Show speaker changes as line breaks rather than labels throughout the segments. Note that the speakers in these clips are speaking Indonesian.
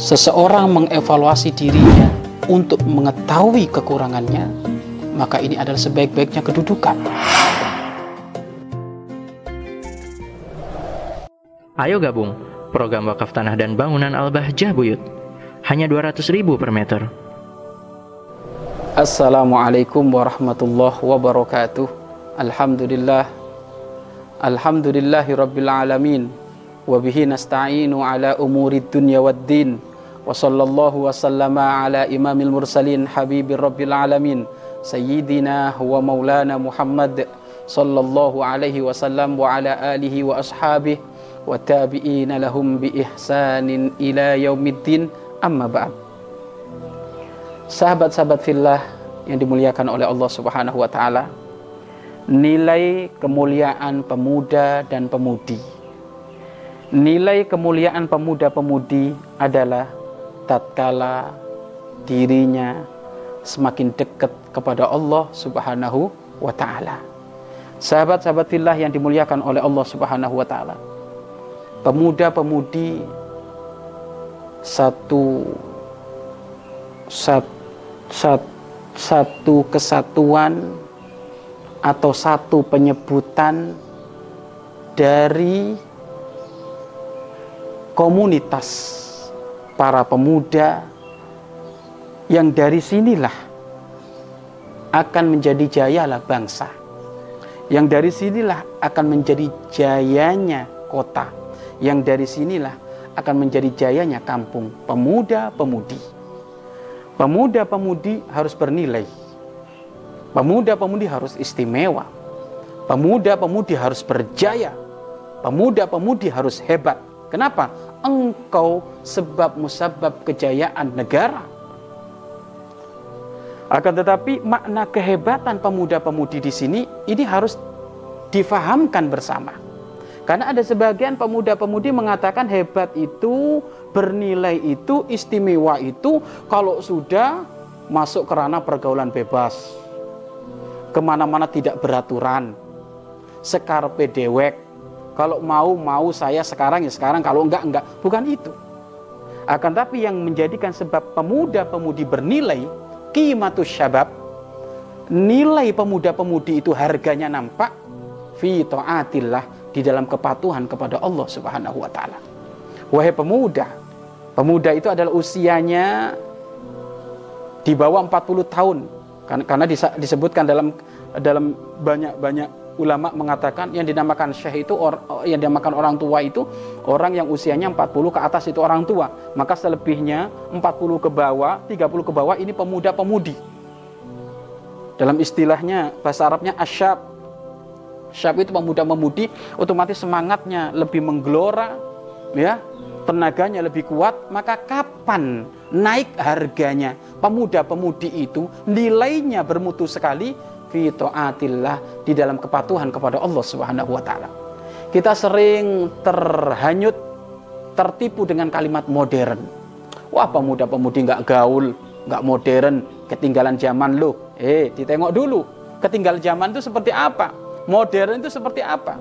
seseorang mengevaluasi dirinya untuk mengetahui kekurangannya, maka ini adalah sebaik-baiknya kedudukan.
Ayo gabung program wakaf tanah dan bangunan Al-Bahjah Buyut. Hanya 200 ribu per meter.
Assalamualaikum warahmatullahi wabarakatuh. Alhamdulillah. Alhamdulillahi rabbil alamin. Wabihi nasta'inu ala umuri dunya wad din. Ala imamil mursalin habibir rabbil alamin. Sayyidina wa maulana Muhammad sallallahu alaihi wasallam wa ala alihi wa ashabihi wa tabi'ina lahum bi ihsanin ila yaumiddin amma ba'd. Sahabat-sahabat fillah yang dimuliakan oleh Allah Subhanahu wa taala. Nilai kemuliaan pemuda dan pemudi. Nilai kemuliaan pemuda-pemudi adalah tatkala dirinya semakin dekat kepada Allah Subhanahu wa taala. Sahabat-sahabat fillah yang dimuliakan oleh Allah Subhanahu wa taala. Pemuda-pemudi satu satu sat, satu kesatuan atau satu penyebutan dari komunitas para pemuda yang dari sinilah akan menjadi jayalah bangsa. Yang dari sinilah akan menjadi jayanya kota. Yang dari sinilah akan menjadi jayanya kampung pemuda-pemudi. Pemuda-pemudi harus bernilai. Pemuda-pemudi harus istimewa. Pemuda-pemudi harus berjaya. Pemuda-pemudi harus hebat. Kenapa? Engkau sebab musabab kejayaan negara. Akan tetapi makna kehebatan pemuda-pemudi di sini ini harus difahamkan bersama. Karena ada sebagian pemuda-pemudi mengatakan hebat itu, bernilai itu, istimewa itu kalau sudah masuk ke ranah pergaulan bebas. Ke mana-mana tidak beraturan. Sekarpe dewek. Kalau mau, mau saya sekarang ya sekarang. Kalau enggak, enggak. Bukan itu. Akan tapi yang menjadikan sebab pemuda-pemudi bernilai, kimatus syabab, nilai pemuda-pemudi itu harganya nampak, fi ta'atillah, di dalam kepatuhan kepada Allah Subhanahu wa taala. Wahai pemuda, pemuda itu adalah usianya di bawah 40 tahun. Karena disebutkan dalam dalam banyak-banyak ulama mengatakan yang dinamakan syekh itu or, yang dinamakan orang tua itu orang yang usianya 40 ke atas itu orang tua. Maka selebihnya 40 ke bawah, 30 ke bawah ini pemuda-pemudi. Dalam istilahnya bahasa Arabnya asyab Syab itu pemuda-pemudi otomatis semangatnya lebih menggelora ya tenaganya lebih kuat maka kapan naik harganya pemuda-pemudi itu nilainya bermutu sekali fi taatillah di dalam kepatuhan kepada Allah Subhanahu wa taala. Kita sering terhanyut tertipu dengan kalimat modern. Wah, pemuda-pemudi nggak gaul, nggak modern, ketinggalan zaman loh. Eh, ditengok dulu, ketinggalan zaman itu seperti apa? Modern itu seperti apa?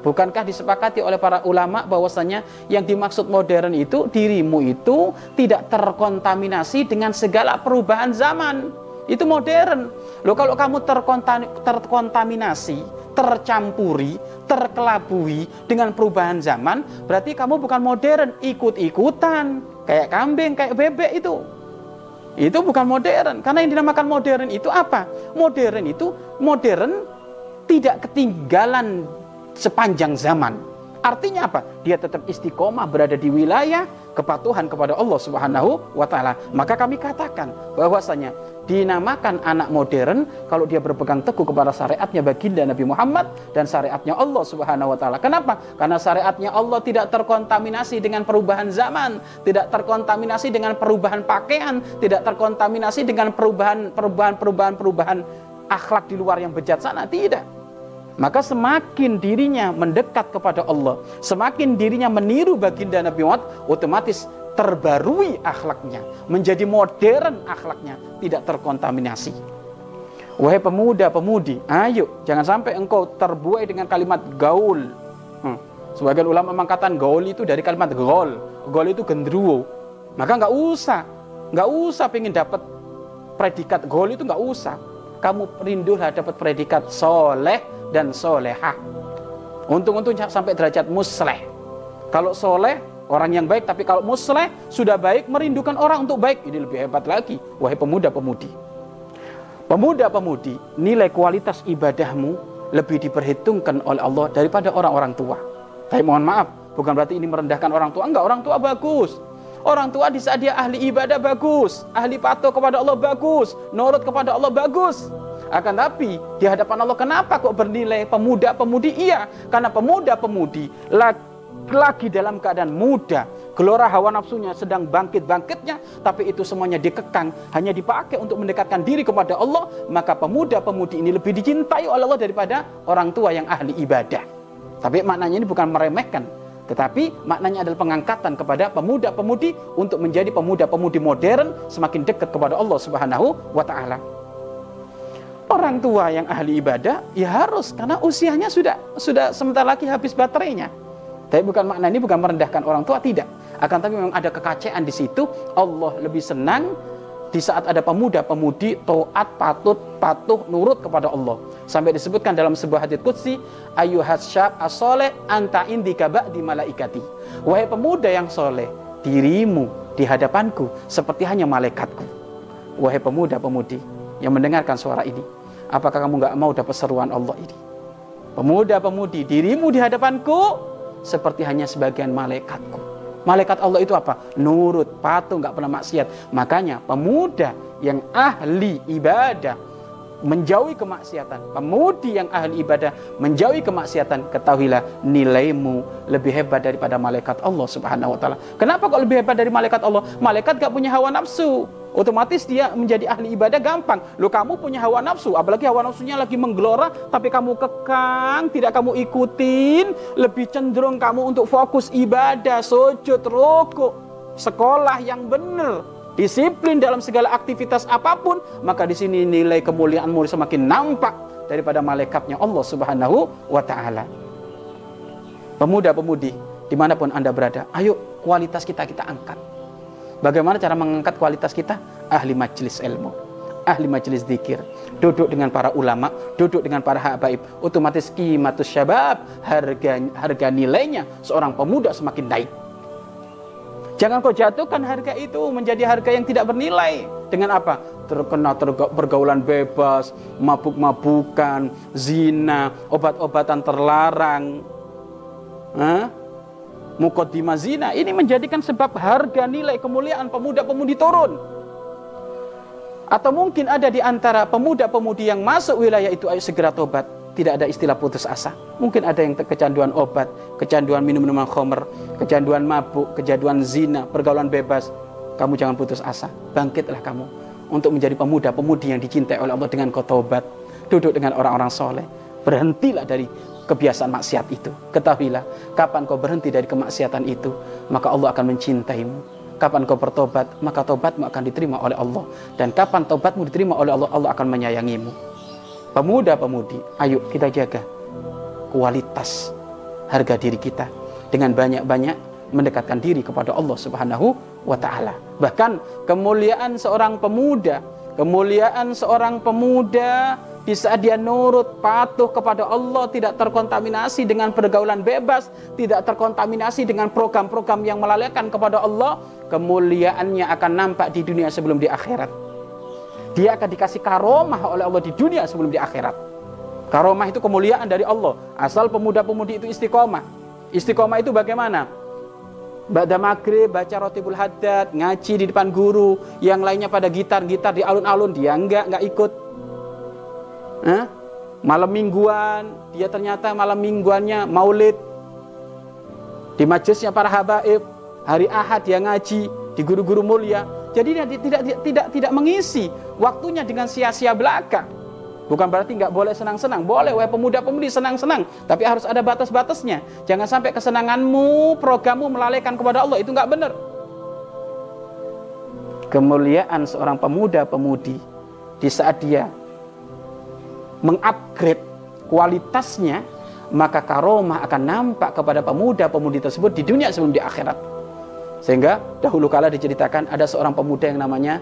Bukankah disepakati oleh para ulama bahwasanya yang dimaksud modern itu dirimu itu tidak terkontaminasi dengan segala perubahan zaman. Itu modern. Loh kalau kamu terkontaminasi, tercampuri, terkelabui dengan perubahan zaman, berarti kamu bukan modern, ikut-ikutan. Kayak kambing, kayak bebek itu. Itu bukan modern. Karena yang dinamakan modern itu apa? Modern itu modern tidak ketinggalan sepanjang zaman. Artinya apa? Dia tetap istiqomah berada di wilayah kepatuhan kepada Allah Subhanahu wa taala. Maka kami katakan bahwasanya dinamakan anak modern kalau dia berpegang teguh kepada syariatnya baginda Nabi Muhammad dan syariatnya Allah Subhanahu wa taala. Kenapa? Karena syariatnya Allah tidak terkontaminasi dengan perubahan zaman, tidak terkontaminasi dengan perubahan pakaian, tidak terkontaminasi dengan perubahan perubahan perubahan perubahan akhlak di luar yang bejat sana, tidak maka semakin dirinya mendekat kepada Allah, semakin dirinya meniru baginda Nabi Muhammad, otomatis terbarui akhlaknya, menjadi modern akhlaknya, tidak terkontaminasi. Wahai pemuda-pemudi, ayo jangan sampai engkau terbuai dengan kalimat gaul. Hmm. Sebagian ulama mengatakan gaul itu dari kalimat gaul. Gaul itu gendruwo. Maka nggak usah, nggak usah pengen dapat predikat gol itu nggak usah. Kamu rindulah dapat predikat soleh dan solehah. Untung-untung sampai derajat musleh. Kalau soleh orang yang baik, tapi kalau musleh sudah baik merindukan orang untuk baik. Ini lebih hebat lagi, wahai pemuda-pemudi. Pemuda-pemudi, nilai kualitas ibadahmu lebih diperhitungkan oleh Allah daripada orang-orang tua. Tapi mohon maaf, bukan berarti ini merendahkan orang tua. Enggak, orang tua bagus. Orang tua di saat dia ahli ibadah bagus, ahli patuh kepada Allah bagus, nurut kepada Allah bagus. Akan tapi di hadapan Allah kenapa kok bernilai pemuda-pemudi? Iya, karena pemuda-pemudi lagi, dalam keadaan muda, gelora hawa nafsunya sedang bangkit-bangkitnya, tapi itu semuanya dikekang, hanya dipakai untuk mendekatkan diri kepada Allah, maka pemuda-pemudi ini lebih dicintai oleh Allah daripada orang tua yang ahli ibadah. Tapi maknanya ini bukan meremehkan, tetapi maknanya adalah pengangkatan kepada pemuda-pemudi untuk menjadi pemuda-pemudi modern semakin dekat kepada Allah Subhanahu wa taala. Orang tua yang ahli ibadah ya harus karena usianya sudah sudah sebentar lagi habis baterainya. Tapi bukan makna ini bukan merendahkan orang tua tidak. Akan tapi memang ada kekacauan di situ. Allah lebih senang di saat ada pemuda-pemudi taat, patut, patuh, nurut kepada Allah. Sampai disebutkan dalam sebuah hadits qudsi, ayuhas syab as-soleh anta indika ba'di malaikati. Wahai pemuda yang soleh, dirimu di hadapanku seperti hanya malaikatku. Wahai pemuda-pemudi yang mendengarkan suara ini, Apakah kamu nggak mau dapat seruan Allah ini? Pemuda-pemudi, dirimu di hadapanku seperti hanya sebagian malaikatku. Malaikat Allah itu apa? Nurut, patuh, nggak pernah maksiat. Makanya pemuda yang ahli ibadah menjauhi kemaksiatan. Pemudi yang ahli ibadah menjauhi kemaksiatan. Ketahuilah nilaimu lebih hebat daripada malaikat Allah subhanahu wa ta'ala. Kenapa kok lebih hebat dari malaikat Allah? Malaikat gak punya hawa nafsu otomatis dia menjadi ahli ibadah gampang. Lo kamu punya hawa nafsu, apalagi hawa nafsunya lagi menggelora, tapi kamu kekang, tidak kamu ikutin, lebih cenderung kamu untuk fokus ibadah, sujud, rokok, sekolah yang benar, disiplin dalam segala aktivitas apa pun, maka di sini nilai kemuliaanmu semakin nampak daripada malaikatnya Allah Subhanahu wa taala. Pemuda-pemudi di mana pun anda berada, ayo kualitas kita kita angkat Bagaimana cara mengangkat kualitas kita? Ahli majelis ilmu, ahli majelis zikir, duduk dengan para ulama, duduk dengan para habaib, otomatis kimatus syabab, harga harga nilainya seorang pemuda semakin naik. Jangan kau jatuhkan harga itu menjadi harga yang tidak bernilai. Dengan apa? Terkena pergaulan bebas, mabuk-mabukan, zina, obat-obatan terlarang. Hah? Mukaddimah zina ini menjadikan sebab harga nilai kemuliaan pemuda-pemudi turun. Atau mungkin ada di antara pemuda-pemudi yang masuk wilayah itu ayo segera tobat. Tidak ada istilah putus asa. Mungkin ada yang kecanduan obat, kecanduan minum-minuman khomer, kecanduan mabuk, kecanduan zina, pergaulan bebas. Kamu jangan putus asa. Bangkitlah kamu untuk menjadi pemuda-pemudi yang dicintai oleh Allah dengan kau tobat. Duduk dengan orang-orang soleh. Berhentilah dari kebiasaan maksiat itu. Ketahuilah, kapan kau berhenti dari kemaksiatan itu, maka Allah akan mencintaimu. Kapan kau bertobat, maka tobatmu akan diterima oleh Allah. Dan kapan tobatmu diterima oleh Allah, Allah akan menyayangimu. Pemuda-pemudi, ayo kita jaga kualitas harga diri kita dengan banyak-banyak mendekatkan diri kepada Allah Subhanahu wa taala. Bahkan kemuliaan seorang pemuda, kemuliaan seorang pemuda di saat dia nurut, patuh kepada Allah, tidak terkontaminasi dengan pergaulan bebas, tidak terkontaminasi dengan program-program yang melalaikan kepada Allah, kemuliaannya akan nampak di dunia sebelum di akhirat. Dia akan dikasih karomah oleh Allah di dunia sebelum di akhirat. Karomah itu kemuliaan dari Allah. Asal pemuda-pemudi itu istiqomah. Istiqomah itu bagaimana? Ba'da maghrib baca rotibul haddad, ngaji di depan guru, yang lainnya pada gitar-gitar di alun-alun, dia enggak, enggak ikut. Malam mingguan dia ternyata malam mingguannya maulid. Di majlisnya para habaib hari ahad dia ngaji di guru-guru mulia. Jadi dia tidak tidak tidak mengisi waktunya dengan sia-sia belaka bukan berarti nggak boleh senang-senang. Boleh wah pemuda-pemudi senang-senang. Tapi harus ada batas-batasnya. Jangan sampai kesenanganmu programmu melalaikan kepada Allah. Itu nggak benar. Kemuliaan seorang pemuda-pemudi di saat dia mengupgrade kualitasnya, maka karomah akan nampak kepada pemuda-pemudi tersebut di dunia sebelum di akhirat. Sehingga dahulu kala diceritakan ada seorang pemuda yang namanya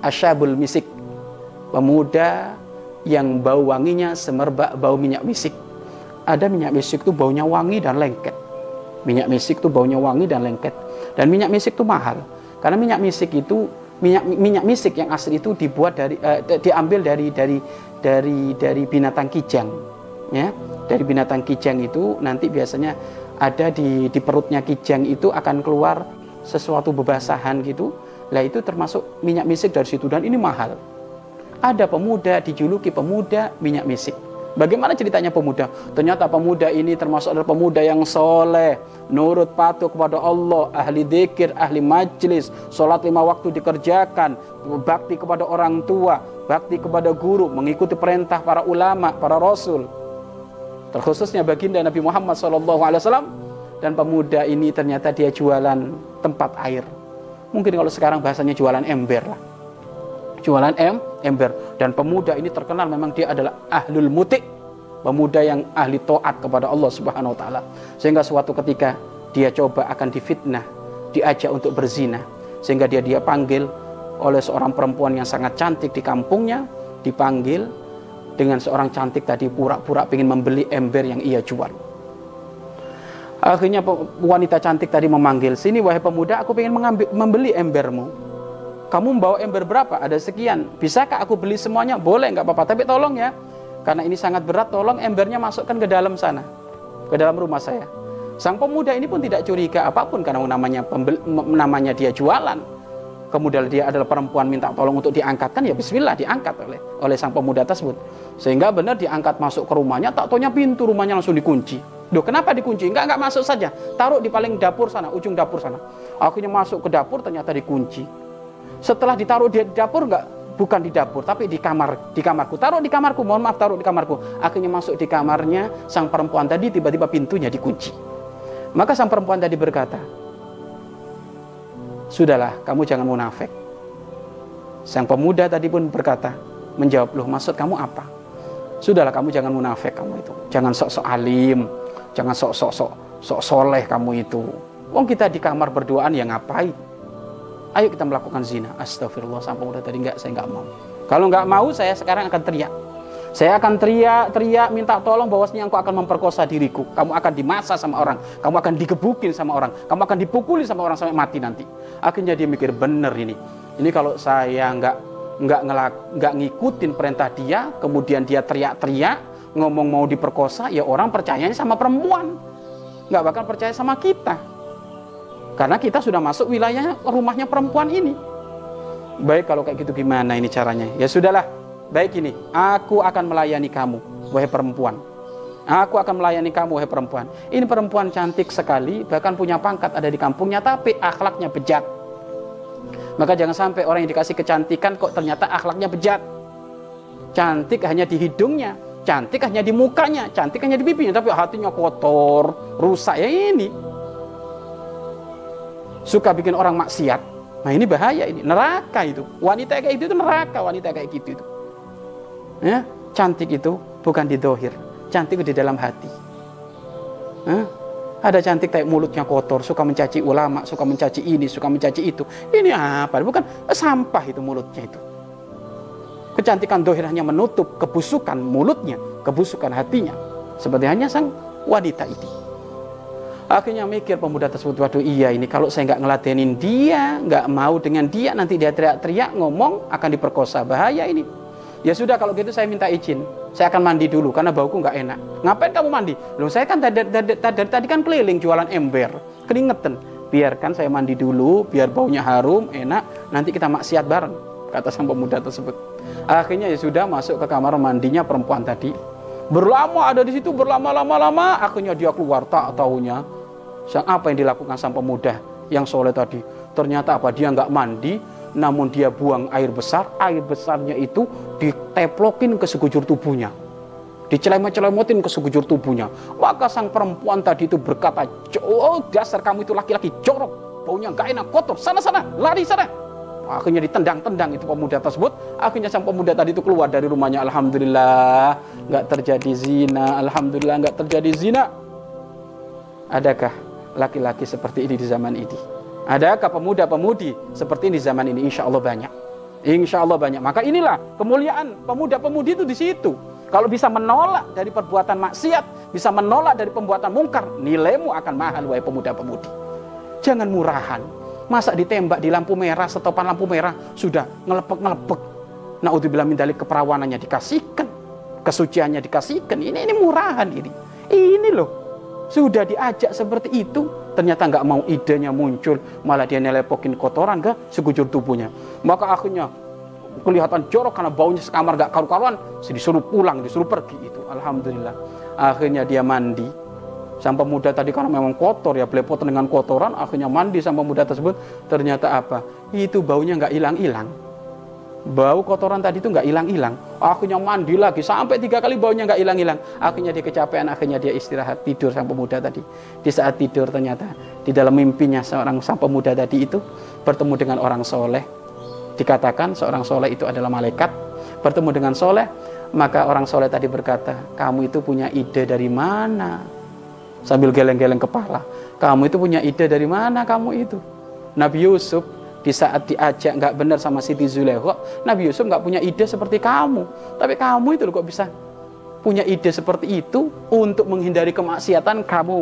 Asyabul Misik. Pemuda yang bau wanginya semerbak bau minyak misik. Ada minyak misik itu baunya wangi dan lengket. Minyak misik itu baunya wangi dan lengket. Dan minyak misik itu mahal. Karena minyak misik itu minyak minyak misik yang asli itu dibuat dari uh, diambil dari dari dari dari binatang kijang ya dari binatang kijang itu nanti biasanya ada di di perutnya kijang itu akan keluar sesuatu bebasahan gitu lah itu termasuk minyak misik dari situ dan ini mahal ada pemuda dijuluki pemuda minyak misik Bagaimana ceritanya pemuda? Ternyata pemuda ini termasuk adalah pemuda yang soleh, nurut patuh kepada Allah, ahli dikir, ahli majlis, sholat lima waktu dikerjakan, bakti kepada orang tua, bakti kepada guru, mengikuti perintah para ulama, para rasul. Terkhususnya baginda Nabi Muhammad SAW dan pemuda ini ternyata dia jualan tempat air. Mungkin kalau sekarang bahasanya jualan ember lah jualan em ember. Dan pemuda ini terkenal memang dia adalah ahlul mutik pemuda yang ahli toat kepada Allah Subhanahu wa taala. Sehingga suatu ketika dia coba akan difitnah diajak untuk berzina. Sehingga dia dia panggil oleh seorang perempuan yang sangat cantik di kampungnya dipanggil dengan seorang cantik tadi pura-pura ingin membeli ember yang ia jual. Akhirnya wanita cantik tadi memanggil sini wahai pemuda aku ingin mengambil membeli embermu kamu membawa ember berapa? Ada sekian. Bisakah aku beli semuanya? Boleh, nggak apa-apa. Tapi tolong ya, karena ini sangat berat, tolong embernya masukkan ke dalam sana, ke dalam rumah saya. Sang pemuda ini pun tidak curiga apa pun karena namanya pembeli, namanya dia jualan. Kemudian dia adalah perempuan minta tolong untuk diangkatkan ya Bismillah diangkat oleh oleh sang pemuda tersebut. Sehingga benar diangkat masuk ke rumahnya, tak pintu rumahnya langsung dikunci. Duh, kenapa dikunci? Enggak, enggak masuk saja. Taruh di paling dapur sana, ujung dapur sana. Akhirnya masuk ke dapur ternyata dikunci setelah ditaruh di dapur enggak bukan di dapur tapi di kamar di kamarku. Taruh di kamarku mohon maaf taruh di kamarku. Akhirnya masuk di kamarnya sang perempuan tadi tiba-tiba pintunya dikunci. Maka sang perempuan tadi berkata sudahlah kamu jangan munafik. Sang pemuda tadi pun berkata menjawab loh maksud kamu apa? Sudahlah kamu jangan munafik kamu itu. Jangan sok-sok alim. Jangan sok-sok sok sok soleh kamu itu. Wong kita di kamar berduaan ya ngapain ayo kita melakukan zina astagfirullah sampai udah tadi enggak saya enggak mau kalau enggak mau saya sekarang akan teriak saya akan teriak, teriak, minta tolong bahwasanya engkau akan memperkosa diriku. Kamu akan dimasa sama orang, kamu akan digebukin sama orang, kamu akan dipukuli sama orang sampai mati nanti. Akhirnya dia mikir bener ini. Ini kalau saya nggak nggak ngelak, nggak ngikutin perintah dia, kemudian dia teriak-teriak, ngomong mau diperkosa, ya orang percayanya sama perempuan, nggak bakal percaya sama kita. Karena kita sudah masuk wilayah rumahnya perempuan ini. Baik kalau kayak gitu gimana ini caranya? Ya sudahlah. Baik ini, aku akan melayani kamu, wahai perempuan. Aku akan melayani kamu, wahai perempuan. Ini perempuan cantik sekali, bahkan punya pangkat ada di kampungnya, tapi akhlaknya bejat. Maka jangan sampai orang yang dikasih kecantikan kok ternyata akhlaknya bejat. Cantik hanya di hidungnya, cantik hanya di mukanya, cantik hanya di pipinya, tapi hatinya kotor, rusak ya ini suka bikin orang maksiat, nah ini bahaya ini, neraka itu. Wanita kayak itu itu neraka, wanita kayak gitu itu. Ya, cantik itu bukan di dohir, cantik di dalam hati. Ya, ada cantik kayak mulutnya kotor, suka mencaci ulama, suka mencaci ini, suka mencaci itu. Ini apa? Bukan eh, sampah itu mulutnya itu. Kecantikan dohir hanya menutup kebusukan mulutnya, kebusukan hatinya. Seperti hanya sang wanita itu. Akhirnya mikir pemuda tersebut, waduh iya ini kalau saya nggak ngeladenin dia, nggak mau dengan dia, nanti dia teriak-teriak ngomong akan diperkosa, bahaya ini. Ya sudah kalau gitu saya minta izin, saya akan mandi dulu karena bauku nggak enak. Ngapain kamu mandi? Loh saya kan tadi, tadi kan keliling jualan ember, keringetan. Biarkan saya mandi dulu, biar baunya harum, enak, nanti kita maksiat bareng, kata sang pemuda tersebut. Akhirnya ya sudah masuk ke kamar mandinya perempuan tadi. Berlama ada di situ, berlama-lama-lama, akhirnya dia keluar tak tahunya Sang apa yang dilakukan sang pemuda yang soleh tadi? Ternyata apa? Dia nggak mandi, namun dia buang air besar. Air besarnya itu diteplokin ke sekujur tubuhnya. Dicelemot-celemotin ke sekujur tubuhnya. Maka sang perempuan tadi itu berkata, Oh dasar kamu itu laki-laki jorok. Baunya nggak enak, kotor. Sana-sana, lari sana. Akhirnya ditendang-tendang itu pemuda tersebut. Akhirnya sang pemuda tadi itu keluar dari rumahnya. Alhamdulillah, nggak terjadi zina. Alhamdulillah, nggak terjadi zina. Adakah laki-laki seperti ini di zaman ini. Adakah pemuda-pemudi seperti ini zaman ini? Insya Allah banyak. Insya Allah banyak. Maka inilah kemuliaan pemuda-pemudi itu di situ. Kalau bisa menolak dari perbuatan maksiat, bisa menolak dari pembuatan mungkar, nilaimu akan mahal wahai pemuda-pemudi. Jangan murahan. Masa ditembak di lampu merah, setopan lampu merah, sudah ngelepek-ngelepek. Naudzubillah min dalik keperawanannya dikasihkan, kesuciannya dikasihkan. Ini ini murahan ini. Ini loh. Sudah diajak seperti itu, ternyata nggak mau idenya muncul, malah dia nelepokin kotoran ke sekujur tubuhnya. Maka akhirnya kelihatan jorok karena baunya sekamar gak karu-karuan. Disuruh pulang disuruh pergi itu. Alhamdulillah. Akhirnya dia mandi. Sang pemuda tadi karena memang kotor ya belepotan dengan kotoran akhirnya mandi sang pemuda tersebut. Ternyata apa? Itu baunya nggak hilang-hilang bau kotoran tadi itu nggak hilang-hilang. Akhirnya mandi lagi. Sampai tiga kali baunya nggak hilang-hilang. Akhirnya dia kecapean akhirnya dia istirahat tidur sang pemuda tadi. Di saat tidur ternyata di dalam mimpinya seorang sang pemuda tadi itu bertemu dengan orang soleh. Dikatakan seorang soleh itu adalah malaikat. Bertemu dengan soleh maka orang soleh tadi berkata kamu itu punya ide dari mana? Sambil geleng-geleng kepala. Kamu itu punya ide dari mana kamu itu? Nabi Yusuf di saat diajak nggak benar sama Siti Zulekho Nabi Yusuf nggak punya ide seperti kamu. Tapi kamu itu kok bisa punya ide seperti itu untuk menghindari kemaksiatan kamu.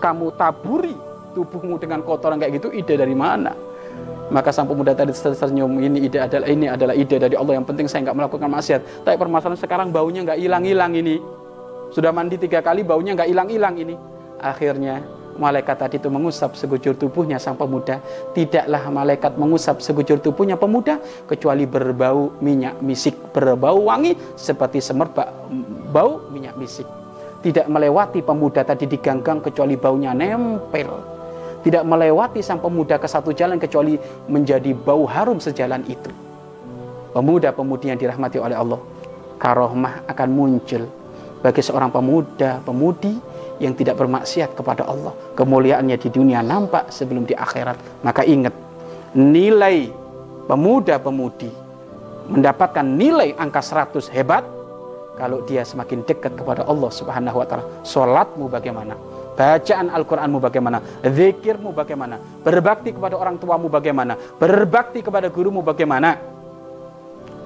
Kamu taburi tubuhmu dengan kotoran kayak gitu ide dari mana? Maka sang pemuda tadi tersenyum ini ide adalah ini adalah ide dari Allah yang penting saya nggak melakukan maksiat. Tapi permasalahan sekarang baunya nggak hilang-hilang ini. Sudah mandi tiga kali baunya nggak hilang-hilang ini. Akhirnya malaikat tadi itu mengusap segujur tubuhnya sang pemuda. Tidaklah malaikat mengusap segujur tubuhnya pemuda kecuali berbau minyak misik berbau wangi seperti semerbak bau minyak misik. Tidak melewati pemuda tadi diganggang kecuali baunya nempel. Tidak melewati sang pemuda ke satu jalan kecuali menjadi bau harum sejalan itu. Pemuda-pemudi yang dirahmati oleh Allah, karohmah akan muncul bagi seorang pemuda, pemudi yang tidak bermaksiat kepada Allah. Kemuliaannya di dunia nampak sebelum di akhirat. Maka ingat, nilai pemuda-pemudi mendapatkan nilai angka 100 hebat kalau dia semakin dekat kepada Allah Subhanahu wa taala. Salatmu bagaimana? Bacaan Al-Qur'anmu bagaimana? Zikirmu bagaimana? Berbakti kepada orang tuamu bagaimana? Berbakti kepada gurumu bagaimana?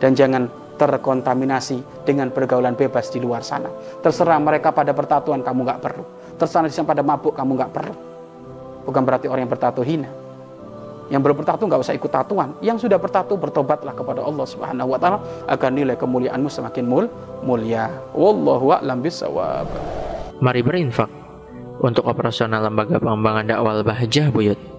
Dan jangan terkontaminasi dengan pergaulan bebas di luar sana. Terserah mereka pada pertatuan kamu nggak perlu. Terserah pada mabuk kamu nggak perlu. Bukan berarti orang yang bertatu hina. Yang belum bertatu nggak usah ikut tatuan. Yang sudah bertatu bertobatlah kepada Allah Subhanahu wa taala agar nilai kemuliaanmu semakin mul mulia. Wallahu a'lam
Mari berinfak untuk operasional lembaga pengembangan dakwah Bahjah Buyut.